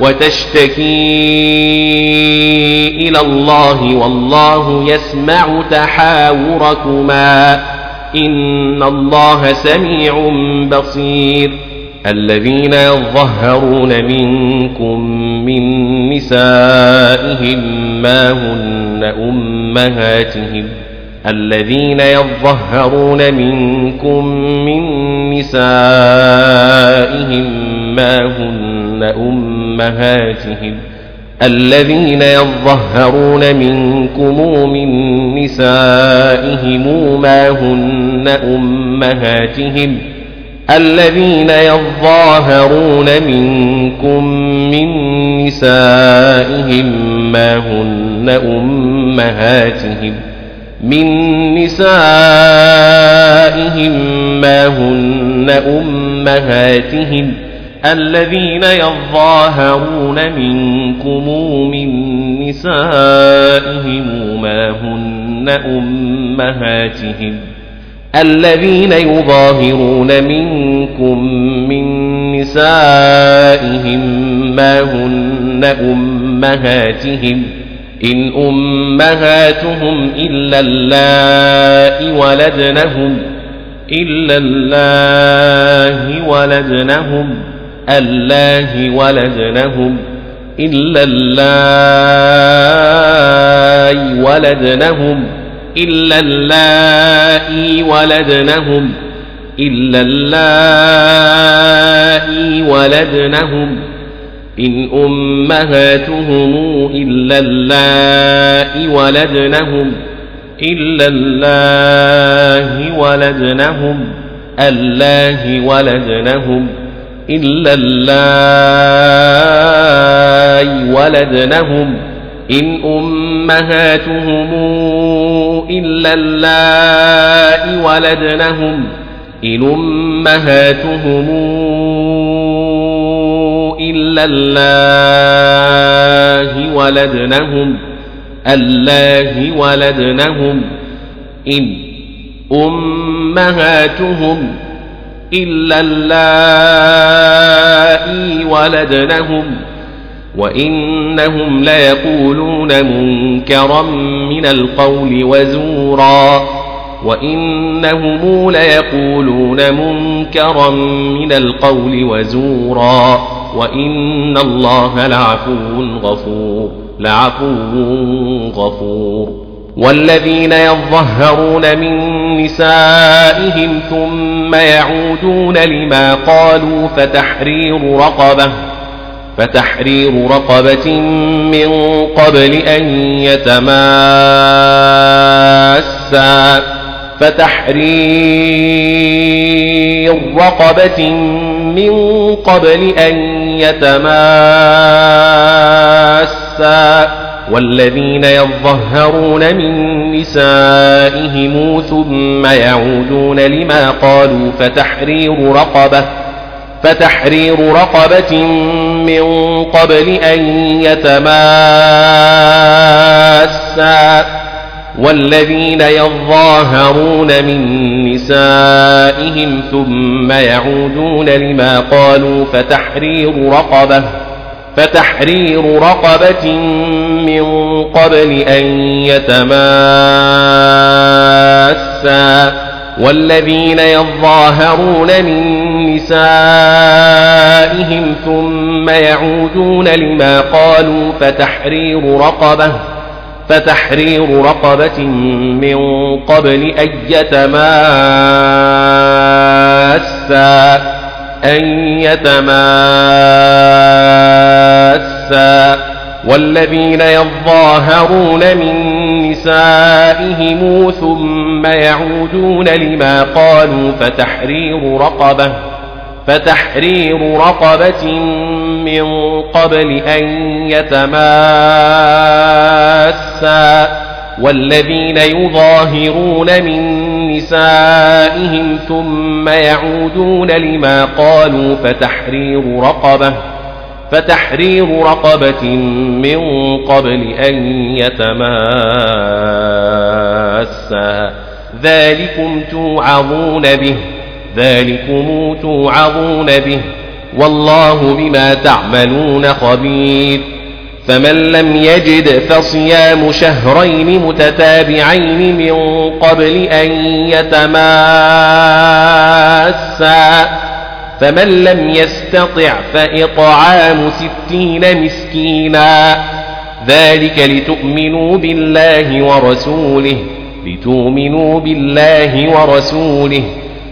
وتشتكي إلى الله والله يسمع تحاوركما. إن الله سميع بصير. الذين يظهرون منكم من نسائهم ما هن أمهاتهم. الذين يظهرون منكم من نسائهم ما هن أمهاتهم الذين يظهرون منكم من نسائهم ما هن أمهاتهم الذين يظاهرون منكم من نسائهم ما هن أمهاتهم من نسائهم ما هن أمهاتهم الذين يظاهرون منكم من نسائهم ما هن أمهاتهم الذين يظاهرون منكم من نسائهم ما هن أمهاتهم إن أمهاتهم إلا اللائي ولدنهم إلا الله ولدنهم الله ولدنهم إلا الله ولدنهم إلا الله ولدنهم إلا الله ولدنهم. إن أمهاتهم إلا الله ولدنهم إلا الله ولدنهم الله ولدنهم إلا الله ولدنهم. إن أمهاتهم إلا الله ولدنهم إن أمهاتهم إلا الله ولدنهم الله ولدنهم إن أمهاتهم إلا اللائي ولدنهم وإنهم ليقولون منكرا من القول وزورا وإنهم ليقولون منكرا من القول وزورا. وإن الله لعفو غفور لعفو غفور والذين يظهرون من نسائهم ثم يعودون لما قالوا فتحرير رقبة فتحرير رقبة من قبل أن يتماسا فتحرير رقبة من قبل أن يتماسا والذين يظهرون من نسائهم ثم يعودون لما قالوا فتحرير رقبة فتحرير رقبة من قبل أن يتماسا والذين يظاهرون من نسائهم ثم يعودون لما قالوا فتحرير رقبة فتحرير رقبة من قبل أن يتماسا. والذين يظاهرون من نسائهم ثم يعودون لما قالوا فتحرير رقبة فتحرير رقبة من قبل أن يتماسا أن يتماسا. والذين يظاهرون من نسائهم ثم يعودون لما قالوا فتحرير رقبة. فتحرير رقبة من قبل أن يتماسا والذين يظاهرون من نسائهم ثم يعودون لما قالوا فتحرير رقبة فتحرير رقبة من قبل أن يتماسا ذلكم توعظون به ذلكم توعظون به والله بما تعملون خبير فمن لم يجد فصيام شهرين متتابعين من قبل أن يتماسا فمن لم يستطع فإطعام ستين مسكينا ذلك لتؤمنوا بالله ورسوله لتؤمنوا بالله ورسوله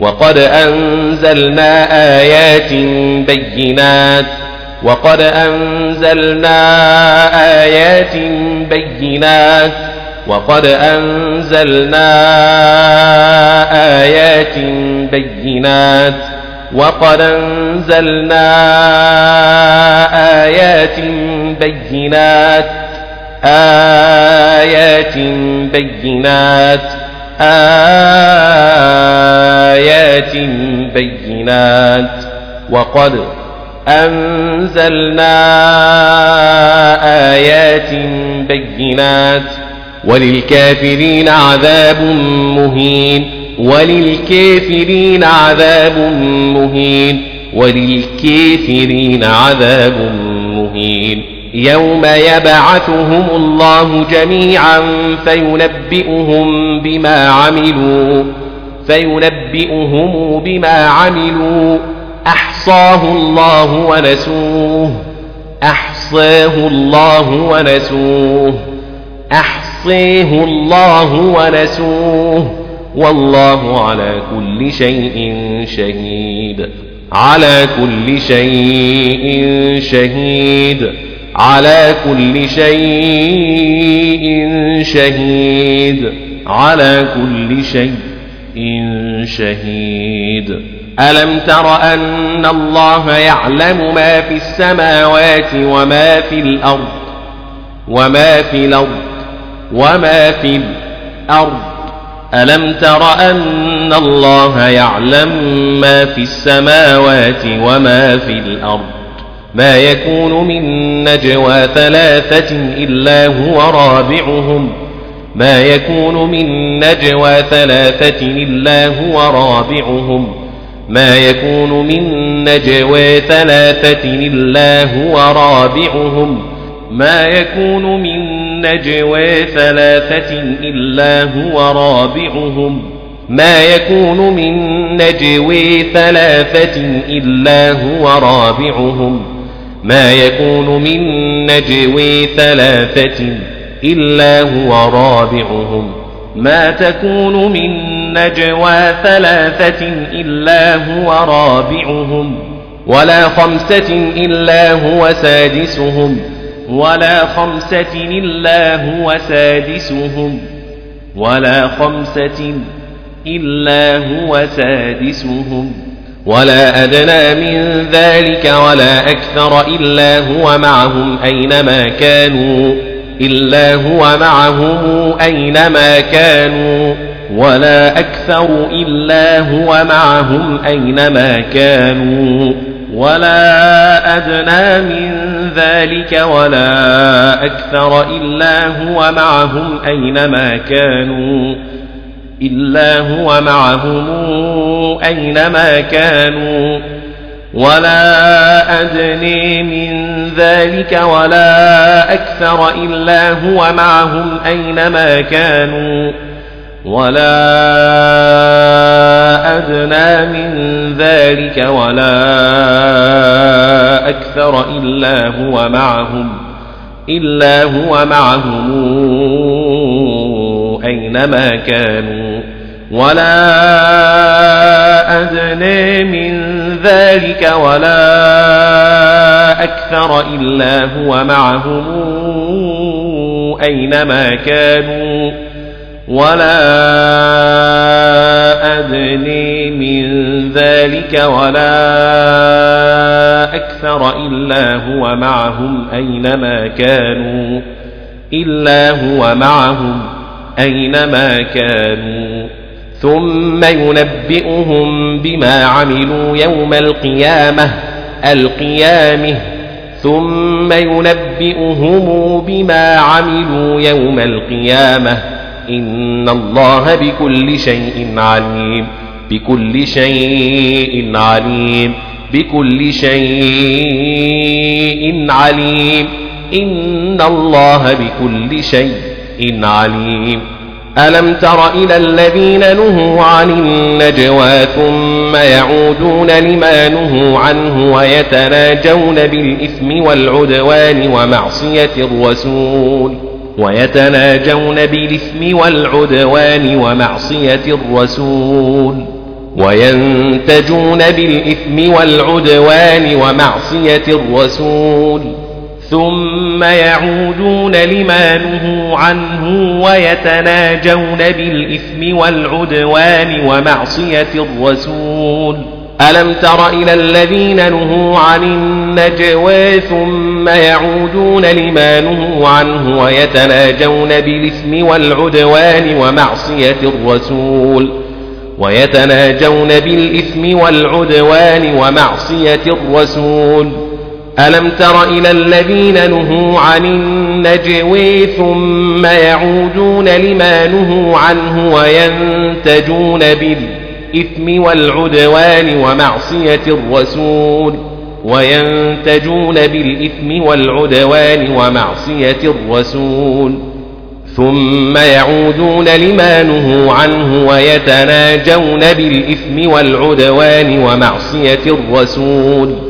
وقد أنزلنا آيات بينات وقد أنزلنا آيات بينات وقد أنزلنا آيات بينات وقد أنزلنا آيات بينات آيات بينات آيات بينات وقد أنزلنا آيات بينات وللكافرين عذاب مهين وللكافرين عذاب مهين وللكافرين عذاب مهين يوم يبعثهم الله جميعا فينبئهم بما عملوا فينبئهم بما عملوا. أحصاه الله ونسوه أحصاه الله ونسوه أحصيه الله ونسوه. والله على كل شيء شهيد. على كل شيء شهيد. على كل شيء شهيد. على كل شيء شهيد. ألم تر أن الله يعلم ما في السماوات وما في الأرض وما في الأرض وما في الأرض؟ ألم تر أن الله يعلم ما في السماوات وما في الأرض؟ ما يكون من نجوى ثلاثة إلا هو رابعهم. ما يكون من نجوى ثلاثة إلا هو رابعهم. ما يكون من نجوى ثلاثة إلا هو رابعهم. ما يكون من نجوى ثلاثة إلا هو رابعهم. ما يكون من نجوى ثلاثة إلا هو رابعهم. ما يكون من نجوى ثلاثة إلا هو رابعهم. ما تكون من نجوى ثلاثة إلا هو رابعهم. ولا خمسة إلا هو سادسهم. ولا خمسة إلا هو سادسهم. ولا خمسة إلا هو سادسهم. ولا أدنى من ذلك ولا أكثر إلا هو معهم أينما كانوا إلا هو معهم أينما كانوا ولا أكثر إلا هو معهم أينما كانوا ولا أدنى من ذلك ولا أكثر إلا هو معهم أينما كانوا إلا هو معهم أينما كانوا. ولا أدني من ذلك ولا أكثر إلا هو معهم أينما كانوا. ولا أدنى من ذلك ولا أكثر إلا هو معهم إلا هو معهم أينما كانوا. ولا أدنى من ذلك ولا أكثر إلا هو معهم أينما كانوا ولا أدني من ذلك ولا أكثر إلا هو معهم أينما كانوا إلا هو معهم أينما كانوا ثم ينبئهم بما عملوا يوم القيامة القيامة. ثم ينبئهم بما عملوا يوم القيامة. إن الله بكل شيء عليم بكل شيء عليم بكل شيء عليم. إن الله بكل شيء عليم. ألم تر إلى الذين نهوا عن النجوى ثم يعودون لما نهوا عنه ويتناجون بالإثم والعدوان ومعصية الرسول ويتناجون بالإثم والعدوان ومعصية الرسول وينتجون بالإثم والعدوان ومعصية الرسول ثم يعودون لما نهوا عنه ويتناجون بالإثم والعدوان ومعصية الرسول. ألم تر إلى الذين نهوا عن النجوى ثم يعودون لما نهوا عنه ويتناجون بالإثم والعدوان ومعصية الرسول؟ ويتناجون بالإثم والعدوان ومعصية الرسول. ألم تر إلى الذين نهوا عن النجوي ثم يعودون لما نهوا عنه وينتجون بالإثم والعدوان ومعصية الرسول وينتجون بالإثم والعدوان ومعصية الرسول ثم يعودون لما نهوا عنه ويتناجون بالإثم والعدوان ومعصية الرسول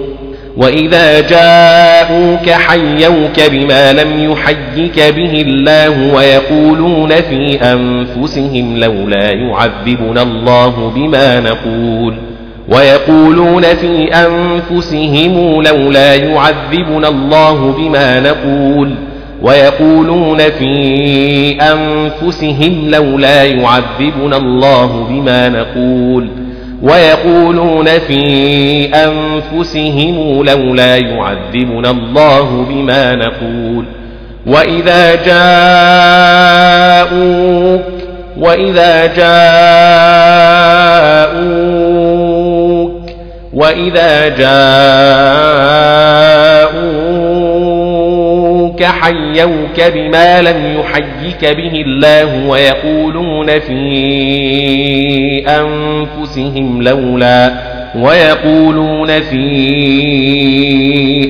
وإذا جاءوك حيوك بما لم يحيك به الله ويقولون في أنفسهم لولا يعذبنا الله بما نقول ويقولون في أنفسهم لولا يعذبنا الله بما نقول ويقولون في أنفسهم لولا يعذبنا الله بما نقول ويقولون في أنفسهم لولا يعذبنا الله بما نقول وإذا جاءوك وإذا جاءوك وإذا جاءوك حيوك بما لم يحيك به الله ويقولون في أنفسهم لولا ويقولون في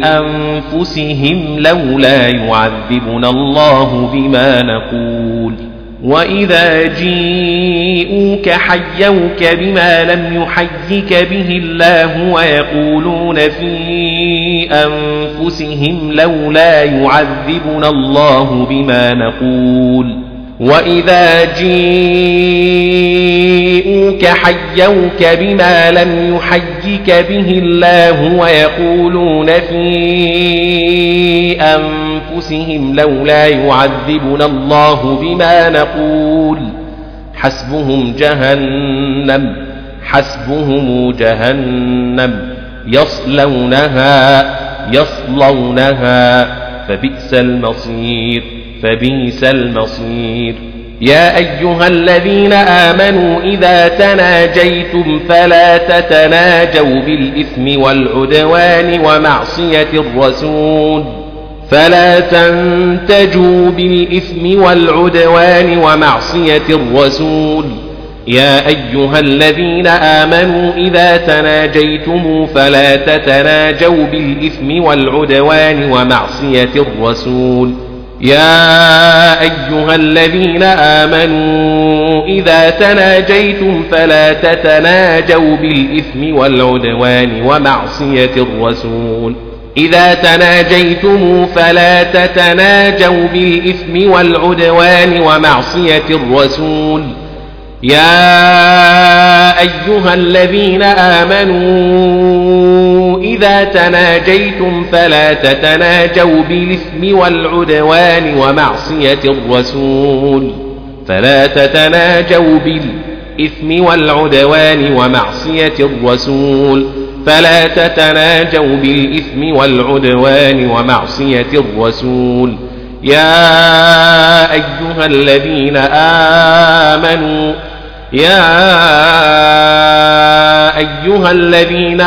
أنفسهم لولا يعذبنا الله بما نقول. وإذا جيءوك حيوك بما لم يحيك به الله ويقولون في أنفسهم لولا يعذبنا الله بما نقول وإذا جيءوك حيوك بما لم يحيك به الله ويقولون في أنفسهم لولا يعذبنا الله بما نقول حسبهم جهنم حسبهم جهنم يصلونها يصلونها فبئس المصير فبئس المصير. يا أيها الذين آمنوا إذا تناجيتم فلا تتناجوا بالإثم والعدوان ومعصية الرسول. فلا تنتجوا بالإثم والعدوان ومعصية الرسول. يا أيها الذين آمنوا إذا تناجيتم فلا تتناجوا بالإثم والعدوان ومعصية الرسول. يا أيها الذين آمنوا إذا تناجيتم فلا تتناجوا بالإثم والعدوان ومعصية الرسول. إذا تناجيتم فلا تتناجوا بالإثم والعدوان ومعصية الرسول. يا أيها الذين آمنوا إذا تناجيتم فلا تتناجوا بالإثم والعدوان ومعصية الرسول. فلا تتناجوا بالإثم والعدوان ومعصية الرسول. فلا تتناجوا بالإثم والعدوان ومعصية الرسول. يا أيها الذين آمنوا يا أيها الذين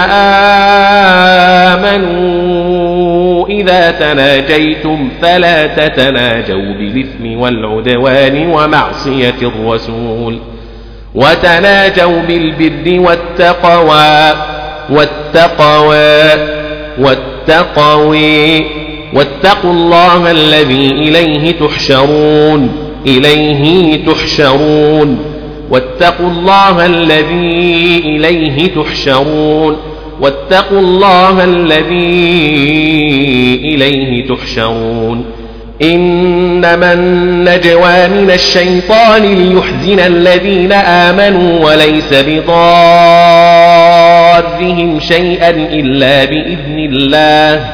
آمنوا إذا تناجيتم فلا تتناجوا بالإثم والعدوان ومعصية الرسول وتناجوا بالبر والتقوى والتقوى والتقوي واتقوا الله الذي إليه تحشرون إليه تحشرون واتقوا الله الذي إليه تحشرون. واتقوا الله الذي إليه تحشرون. إنما النجوى من الشيطان ليحزن الذين آمنوا وليس بضارهم شيئا إلا بإذن الله.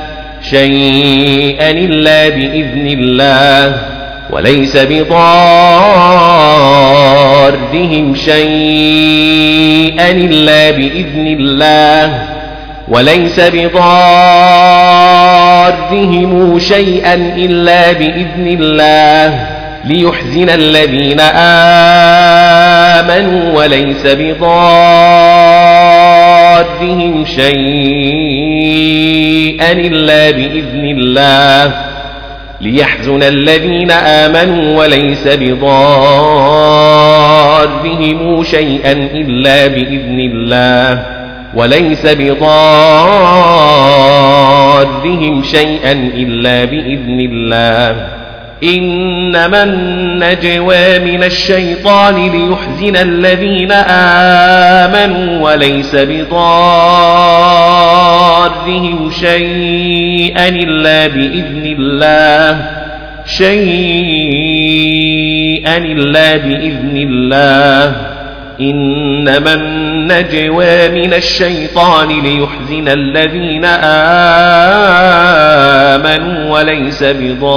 شيئا إلا بإذن الله. وليس بضارهم شيئا إلا بإذن الله. وليس بضارهم شيئا إلا بإذن الله. ليحزن الذين آمنوا وليس بضارهم شيئا إلا بإذن الله. ليحزن الذين آمنوا وليس بضارهم شيئا إلا بإذن الله وليس بضارهم شيئا إلا بإذن الله إنما النجوى من الشيطان ليحزن الذين آمنوا وليس بضارهم شيئا إلا بإذن الله شيئا إلا بإذن الله إنما النجوى من الشيطان ليحزن الذين آمنوا وليس بضارهم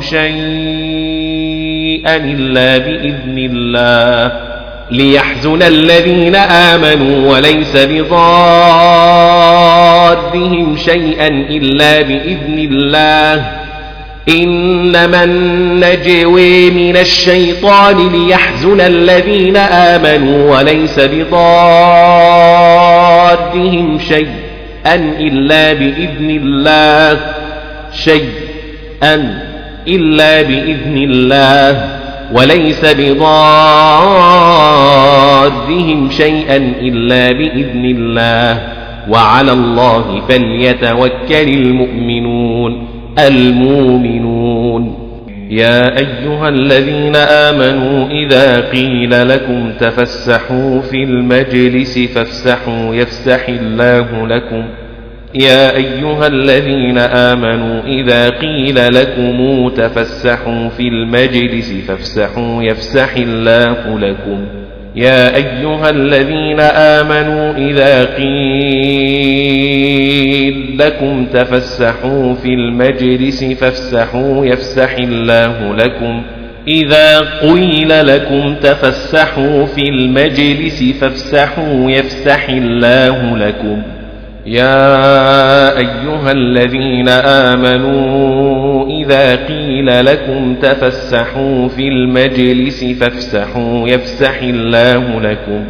شيئا إلا بإذن الله ليحزن الذين آمنوا وليس بضارهم شيئا إلا بإذن الله. إنما النجوي من الشيطان ليحزن الذين آمنوا وليس بضادهم شيئا إلا بإذن الله. شيئا إلا بإذن الله. وليس بضادهم شيئا إلا بإذن الله. وعلى الله فليتوكل المؤمنون المؤمنون. يا أيها الذين آمنوا إذا قيل لكم تفسحوا في المجلس فافسحوا يفسح الله لكم. يا أيها الذين آمنوا إذا قيل لكم تفسحوا في المجلس فافسحوا يفسح الله لكم. يا أيها الذين آمنوا إذا قيل لكم تفسحوا في المجلس فافسحوا يفسح الله لكم. إذا قيل لكم تفسحوا في المجلس فافسحوا يفسح الله لكم. يا أيها الذين آمنوا إذا قيل لكم تفسحوا في المجلس فافسحوا يفسح الله لكم.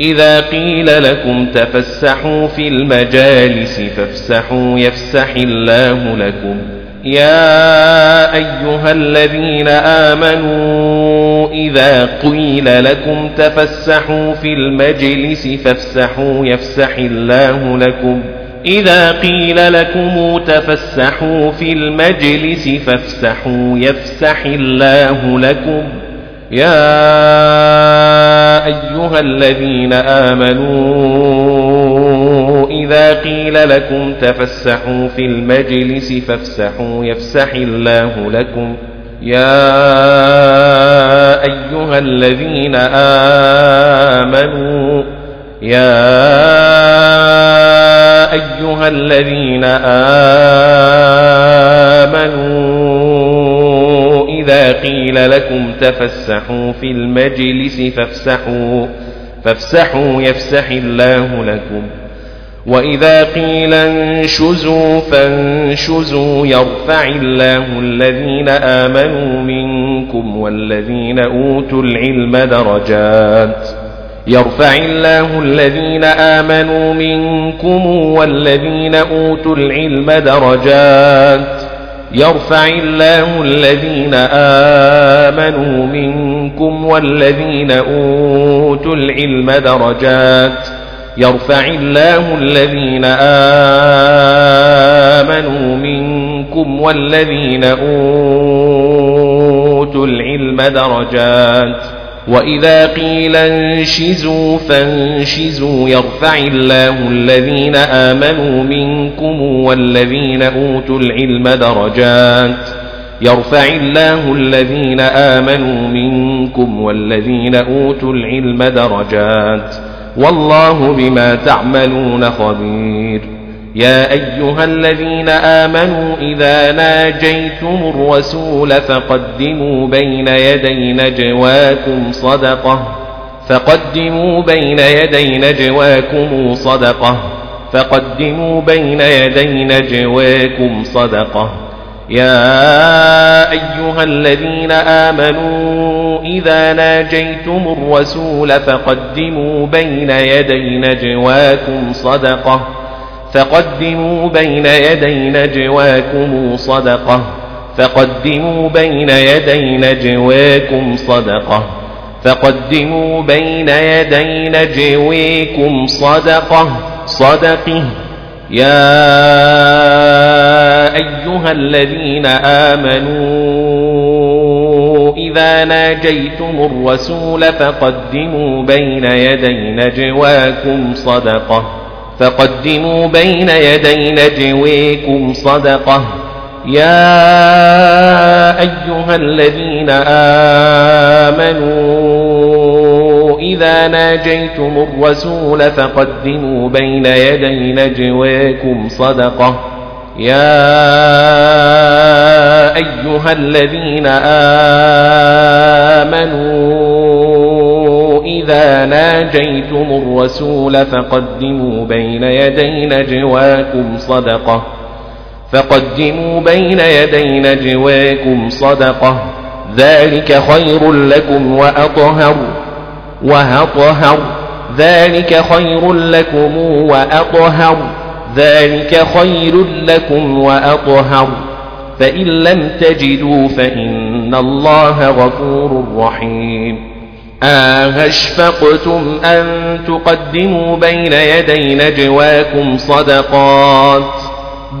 إذا قيل لكم تفسحوا في المجالس فافسحوا يفسح الله لكم. يا أيها الذين آمنوا إذا قيل لكم تفسحوا في المجلس فافسحوا يفسح الله لكم. إذا قيل لكم تفسحوا في المجلس فافسحوا يفسح الله لكم. يا أيها الذين آمنوا إذا قيل لكم تفسحوا في المجلس فافسحوا يفسح الله لكم. يا أيها الذين آمنوا يا أيها الذين آمنوا إذا قيل لكم تفسحوا في المجلس فافسحوا فافسحوا يفسح الله لكم. وإذا قيل انشزوا فانشزوا يرفع الله الذين آمنوا منكم والذين أوتوا العلم درجات يرفع الله الذين آمنوا منكم والذين أوتوا العلم درجات يرفع الله الذين آمنوا منكم والذين أوتوا العلم درجات يرفع الله الذين آمنوا منكم والذين أوتوا العلم درجات. وإذا قيل انشزوا فانشزوا يرفع الله الذين آمنوا منكم والذين أوتوا العلم درجات. يرفع الله الذين آمنوا منكم والذين أوتوا العلم درجات. والله بما تعملون خبير. يا أيها الذين آمنوا إذا ناجيتم الرسول فقدموا بين يدي نجواكم صدقة. فقدموا بين يدي نجواكم صدقة. فقدموا بين يدي نجواكم صدقة. يا أيها الذين آمنوا إذا ناجيتم الرسول فقدموا بين يدي نجواكم صدقة فقدموا بين يدي نجواكم صدقة فقدموا بين يدي نجواكم صدقة فقدموا بين يدي نجويكم صدقة صدقه يا أيها الذين آمنوا ناجيتم الرسول فقدموا بين يدي نجواكم صدقة فقدموا بين يدي نجويكم صدقة يا أيها الذين آمنوا إذا ناجيتم الرسول فقدموا بين يدي نجويكم صدقة يا أيها الذين آمنوا إذا ناجيتم الرسول فقدموا بين يدي نجواكم صدقة فقدموا بين يدي نجواكم صدقة ذلك خير لكم وأطهر وأطهر ذلك خير لكم وأطهر ذلك خير لكم وأطهر. فإن لم تجدوا فإن الله غفور رحيم. أهشفقتم أن تقدموا بين يدي نجواكم صدقات.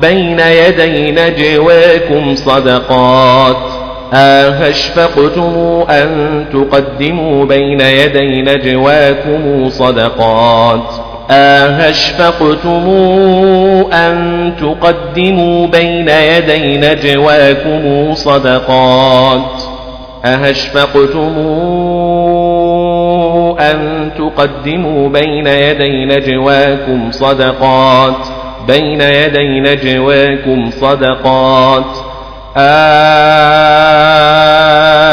بين يدي نجواكم صدقات. أهشفقتم أن تقدموا بين يدي نجواكم صدقات. أهشفقتم أن تقدموا بين يدي نجواكم صدقات. أهشفقتم أن تقدموا بين يدي نجواكم صدقات. بين يدي نجواكم صدقات.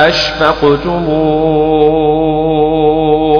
أشفقتم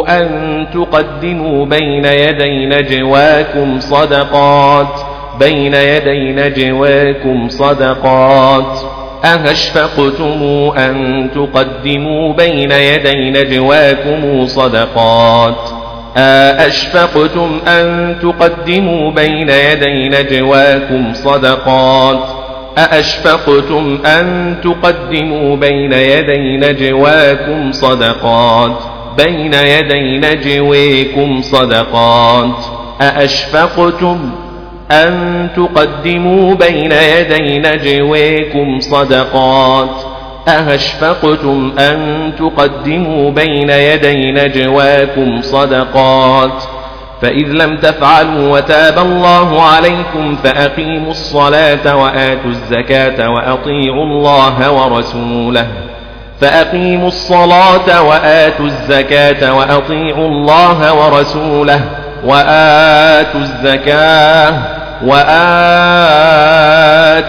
أن تقدموا بين يدي نجواكم صدقات بين يدي نجواكم صدقات. أهشفقتم أن تقدموا بين يدي نجواكم صدقات. أأشفقتم أن تقدموا بين يدي نجواكم صدقات. أأشفقتم أن تقدموا بين يدي نجواكم صدقات بين يدي نجويكم صدقات أأشفقتم أن تقدموا بين يدي نجويكم صدقات أهشفقتم أن تقدموا بين يدي نجواكم صدقات فإذ لم تفعلوا وتاب الله عليكم فأقيموا الصلاة وآتوا الزكاة وأطيعوا الله ورسوله. فأقيموا الصلاة وآتوا الزكاة وأطيعوا الله ورسوله. وآتوا الزكاة وآتوا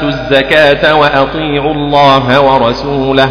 الزكاة وأطيعوا الله ورسوله.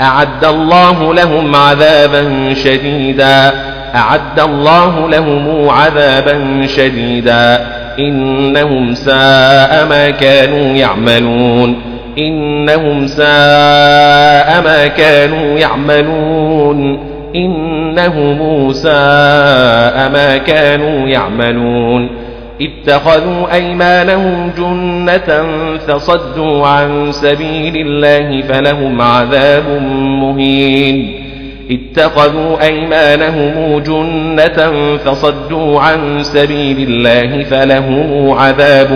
أعد الله لهم عذابا شديدا. أعد الله لهم عذابا شديدا. إنهم ساء ما كانوا يعملون. إنهم ساء ما كانوا يعملون. إنهم ساء ما كانوا يعملون. اتخذوا أيمانهم جنة فصدوا عن سبيل الله فلهم عذاب مهين. اتخذوا أيمانهم جنة فصدوا عن سبيل الله فلهم عذاب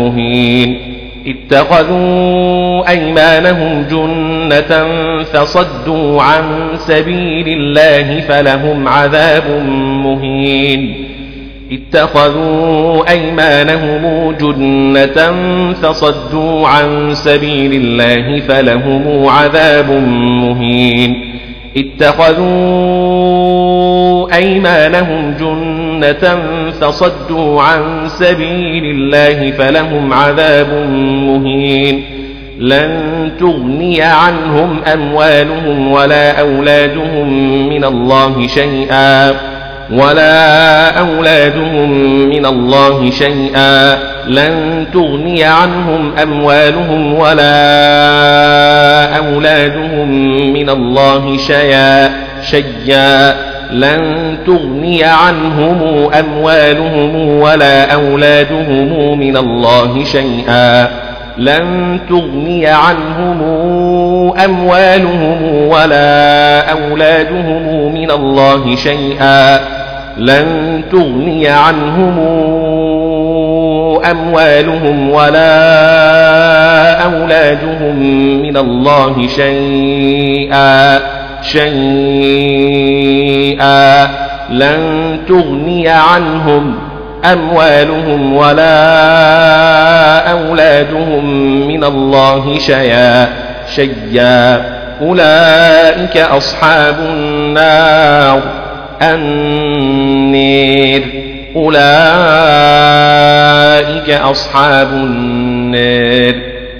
مهين. اتخذوا أيمانهم جنة فصدوا عن سبيل الله فلهم عذاب مهين. اتخذوا أيمانهم جنة فصدوا عن سبيل الله فلهم عذاب مهين. اتخذوا أيمانهم جنة فصدوا عن سبيل الله فلهم عذاب مهين. لن تغني عنهم أموالهم ولا أولادهم من الله شيئا. ولا أولادهم من الله شيئا لن تغني عنهم أموالهم ولا أولادهم من الله شيئا شيئا لن تغني عنهم أموالهم ولا أولادهم من الله شيئا لن تغني عنهم أموالهم ولا أولادهم من الله شيئا. لن تغني عنهم أموالهم ولا أولادهم من الله شيئا. شيئا. لن تغني عنهم أموالهم ولا أولادهم من الله شيئا شيئا. أولئك أصحاب النار. النير. أولئك أصحاب النار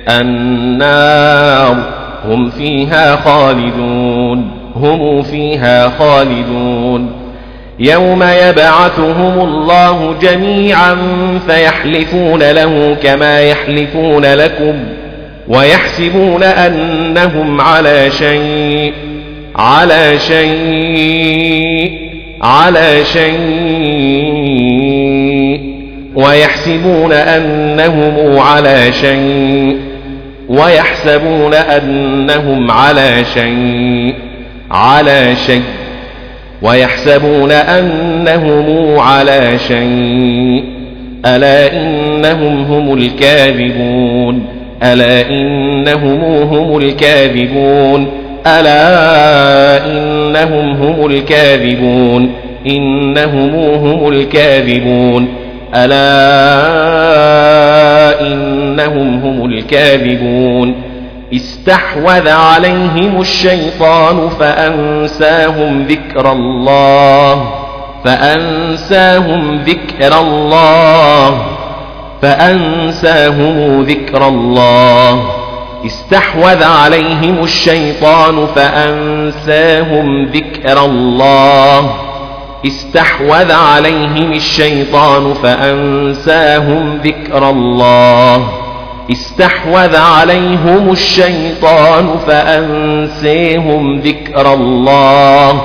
النار. هم فيها خالدون. هم فيها خالدون. يوم يبعثهم الله جميعا فيحلفون له كما يحلفون لكم ويحسبون أنهم على شيء على شيء على شيء ويحسبون أنهم على شيء ويحسبون أنهم على شيء على شيء ويحسبون أنهم على شيء. ألا إنهم هم الكاذبون؟ ألا إنهم هم الكاذبون؟ ألا إنهم هم الكاذبون؟ إنهم هم الكاذبون. ألا إنهم هم الكاذبون. استحوذ عليهم الشيطان فأنساهم ذكر الله فأنساهم ذكر الله فأنساهم ذكر الله. استحوذ عليهم الشيطان فأنساهم ذكر الله. استحوذ عليهم الشيطان فأنساهم ذكر الله. استحوذ عليهم الشيطان فأنسيهم ذكر الله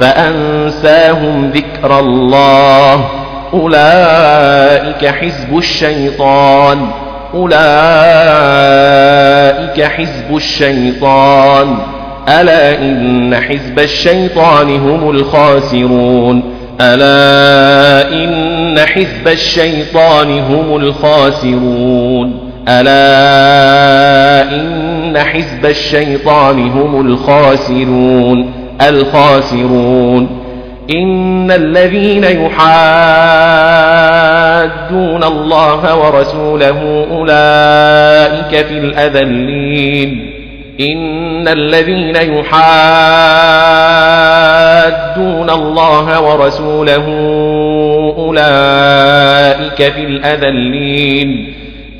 فأنساهم ذكر الله. أولئك حزب الشيطان أولئك حزب الشيطان. ألا إن حزب الشيطان هم الخاسرون. ألا إن حزب الشيطان هم الخاسرون. ألا إن حزب الشيطان هم الخاسرون الخاسرون. إن الذين يحادون الله ورسوله أولئك في الأذلين. إن الذين يحادون الله ورسوله أولئك في الأذلين.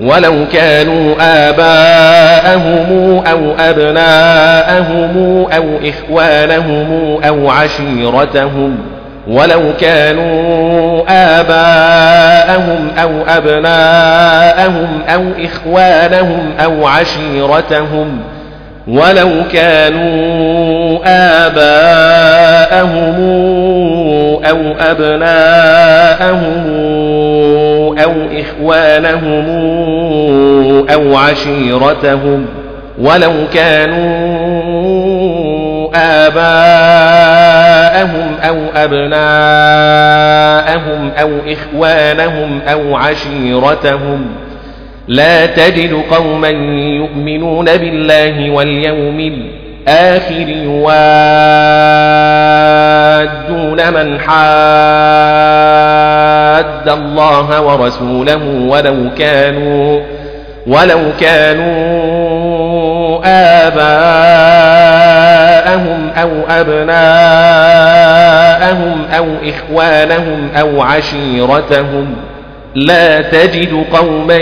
ولو كانوا آباءهم أو أبناءهم أو إخوانهم أو عشيرتهم ولو كانوا آباءهم أو أبناءهم أو إخوانهم أو عشيرتهم ولو كانوا آباءهم أو أبناءهم أو إخوانهم أو عشيرتهم ولو كانوا آباءهم أو أبناءهم أو إخوانهم أو عشيرتهم لا تجد قوما يؤمنون بالله واليوم الآخر يوادون من حاد الله ورسوله ولو كانوا ولو كانوا آباءهم أو أبناءهم أو إخوانهم أو عشيرتهم. لا تجد قوما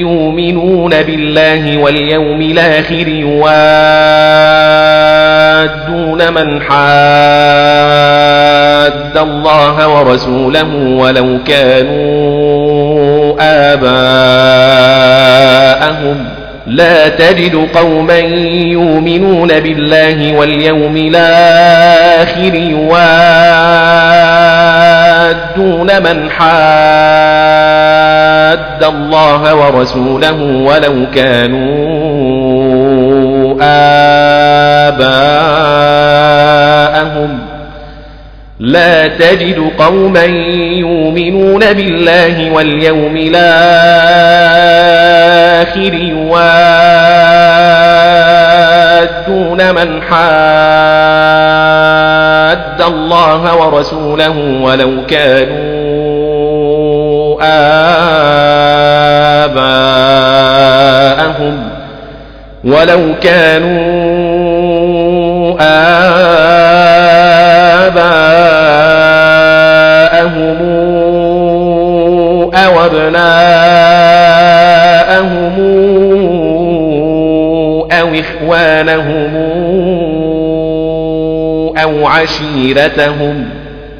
يؤمنون بالله واليوم الآخر من حاد الله ورسوله ولو كانوا آباءهم. لا تجد قوما يؤمنون بالله واليوم الآخر يوادون من حاد الله ورسوله ولو كانوا آباءهم. لا تجد قوما يؤمنون بالله واليوم الآخر يوادون من حاد الله ورسوله ولو كانوا آباءهم ولو كانوا آباءهم أو أبناءهم أو إخوانهم أو عشيرتهم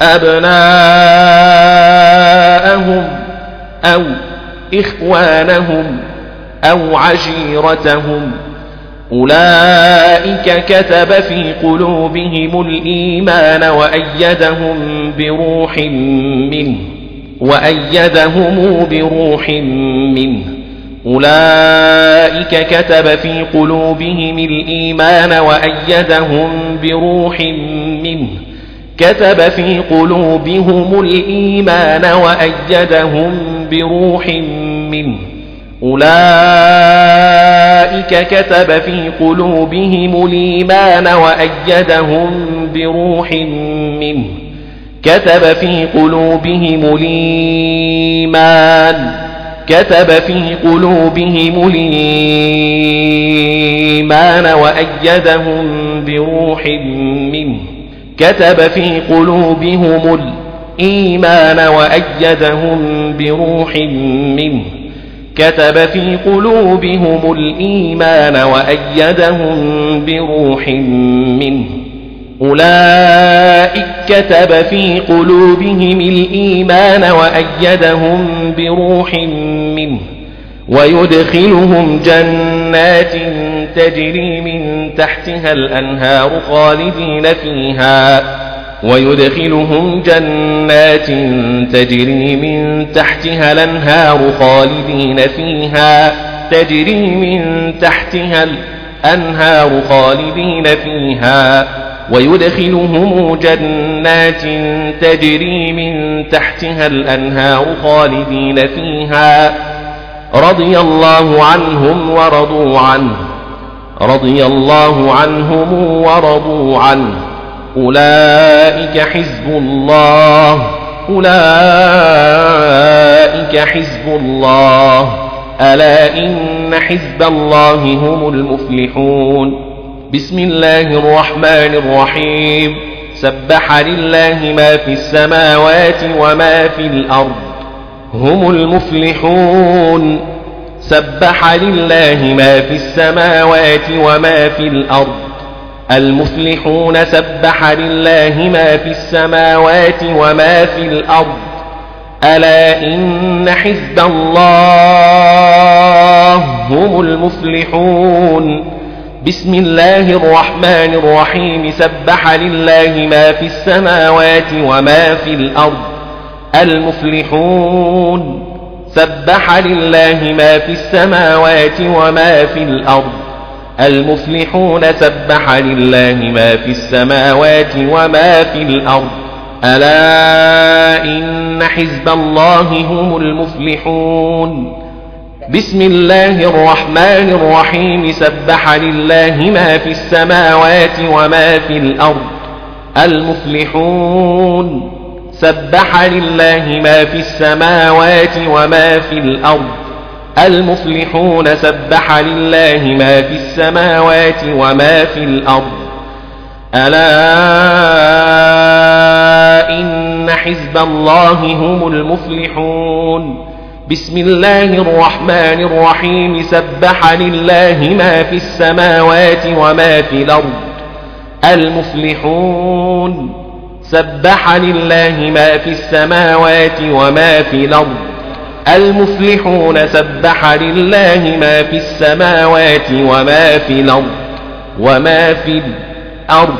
أبناءهم أو إخوانهم أو عشيرتهم. أولئك كتب في قلوبهم الإيمان وأيدهم بروح منه وأيدهم بروح منه. أولئك كتب في قلوبهم الإيمان وأيدهم بروح منه. كتب في قلوبهم الإيمان وأيدهم بروح منه أولئك كتب في قلوبهم الإيمان وأيدهم بروح منه كتب في قلوبهم الإيمان كتب في قلوبهم الإيمان وأيدهم بروح منه كتب في قلوبهم الإيمان وأيدهم بروح منه. كتب في قلوبهم الإيمان وأيدهم بروح منه. أولئك كتب في قلوبهم الإيمان وأيدهم بروح منه. ويدخلهم جنات تجري من تحتها الأنهار خالدين فيها. ويدخلهم جنات تجري من تحتها الأنهار خالدين فيها. تجري من تحتها الأنهار خالدين فيها. ويدخلهم جنات تجري من تحتها الأنهار خالدين فيها. رضي الله عنهم ورضوا عنه. رضي الله عنهم ورضوا عنه. أولئك حزب الله. أولئك حزب الله. ألا إن حزب الله هم المفلحون. بسم الله الرحمن الرحيم. سبح لله ما في السماوات وما في الأرض. هم المفلحون. سبح لله ما في السماوات وما في الأرض. المفلحون سبح لله ما في السماوات وما في الأرض. ألا إن حزب الله هم المفلحون. بسم الله الرحمن الرحيم. سبح لله ما في السماوات وما في الأرض. المفلحون سبح لله ما في السماوات وما في الأرض. المفلحون سبح لله ما في السماوات وما في الأرض. ألا إن حزب الله هم المفلحون. بسم الله الرحمن الرحيم. سبح لله ما في السماوات وما في الأرض. المفلحون. سبح لله ما في السماوات وما في الأرض. المفلحون سبح لله ما في السماوات وما في الأرض. ألا إن حزب الله هم المفلحون. بسم الله الرحمن الرحيم. سبح لله ما في السماوات وما في الأرض. المفلحون. سبح لله ما في السماوات وما في الأرض. المفلحون سبح لله ما في السماوات وما في الأرض وما في الأرض.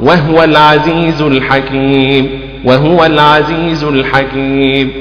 وهو العزيز الحكيم. وهو العزيز الحكيم.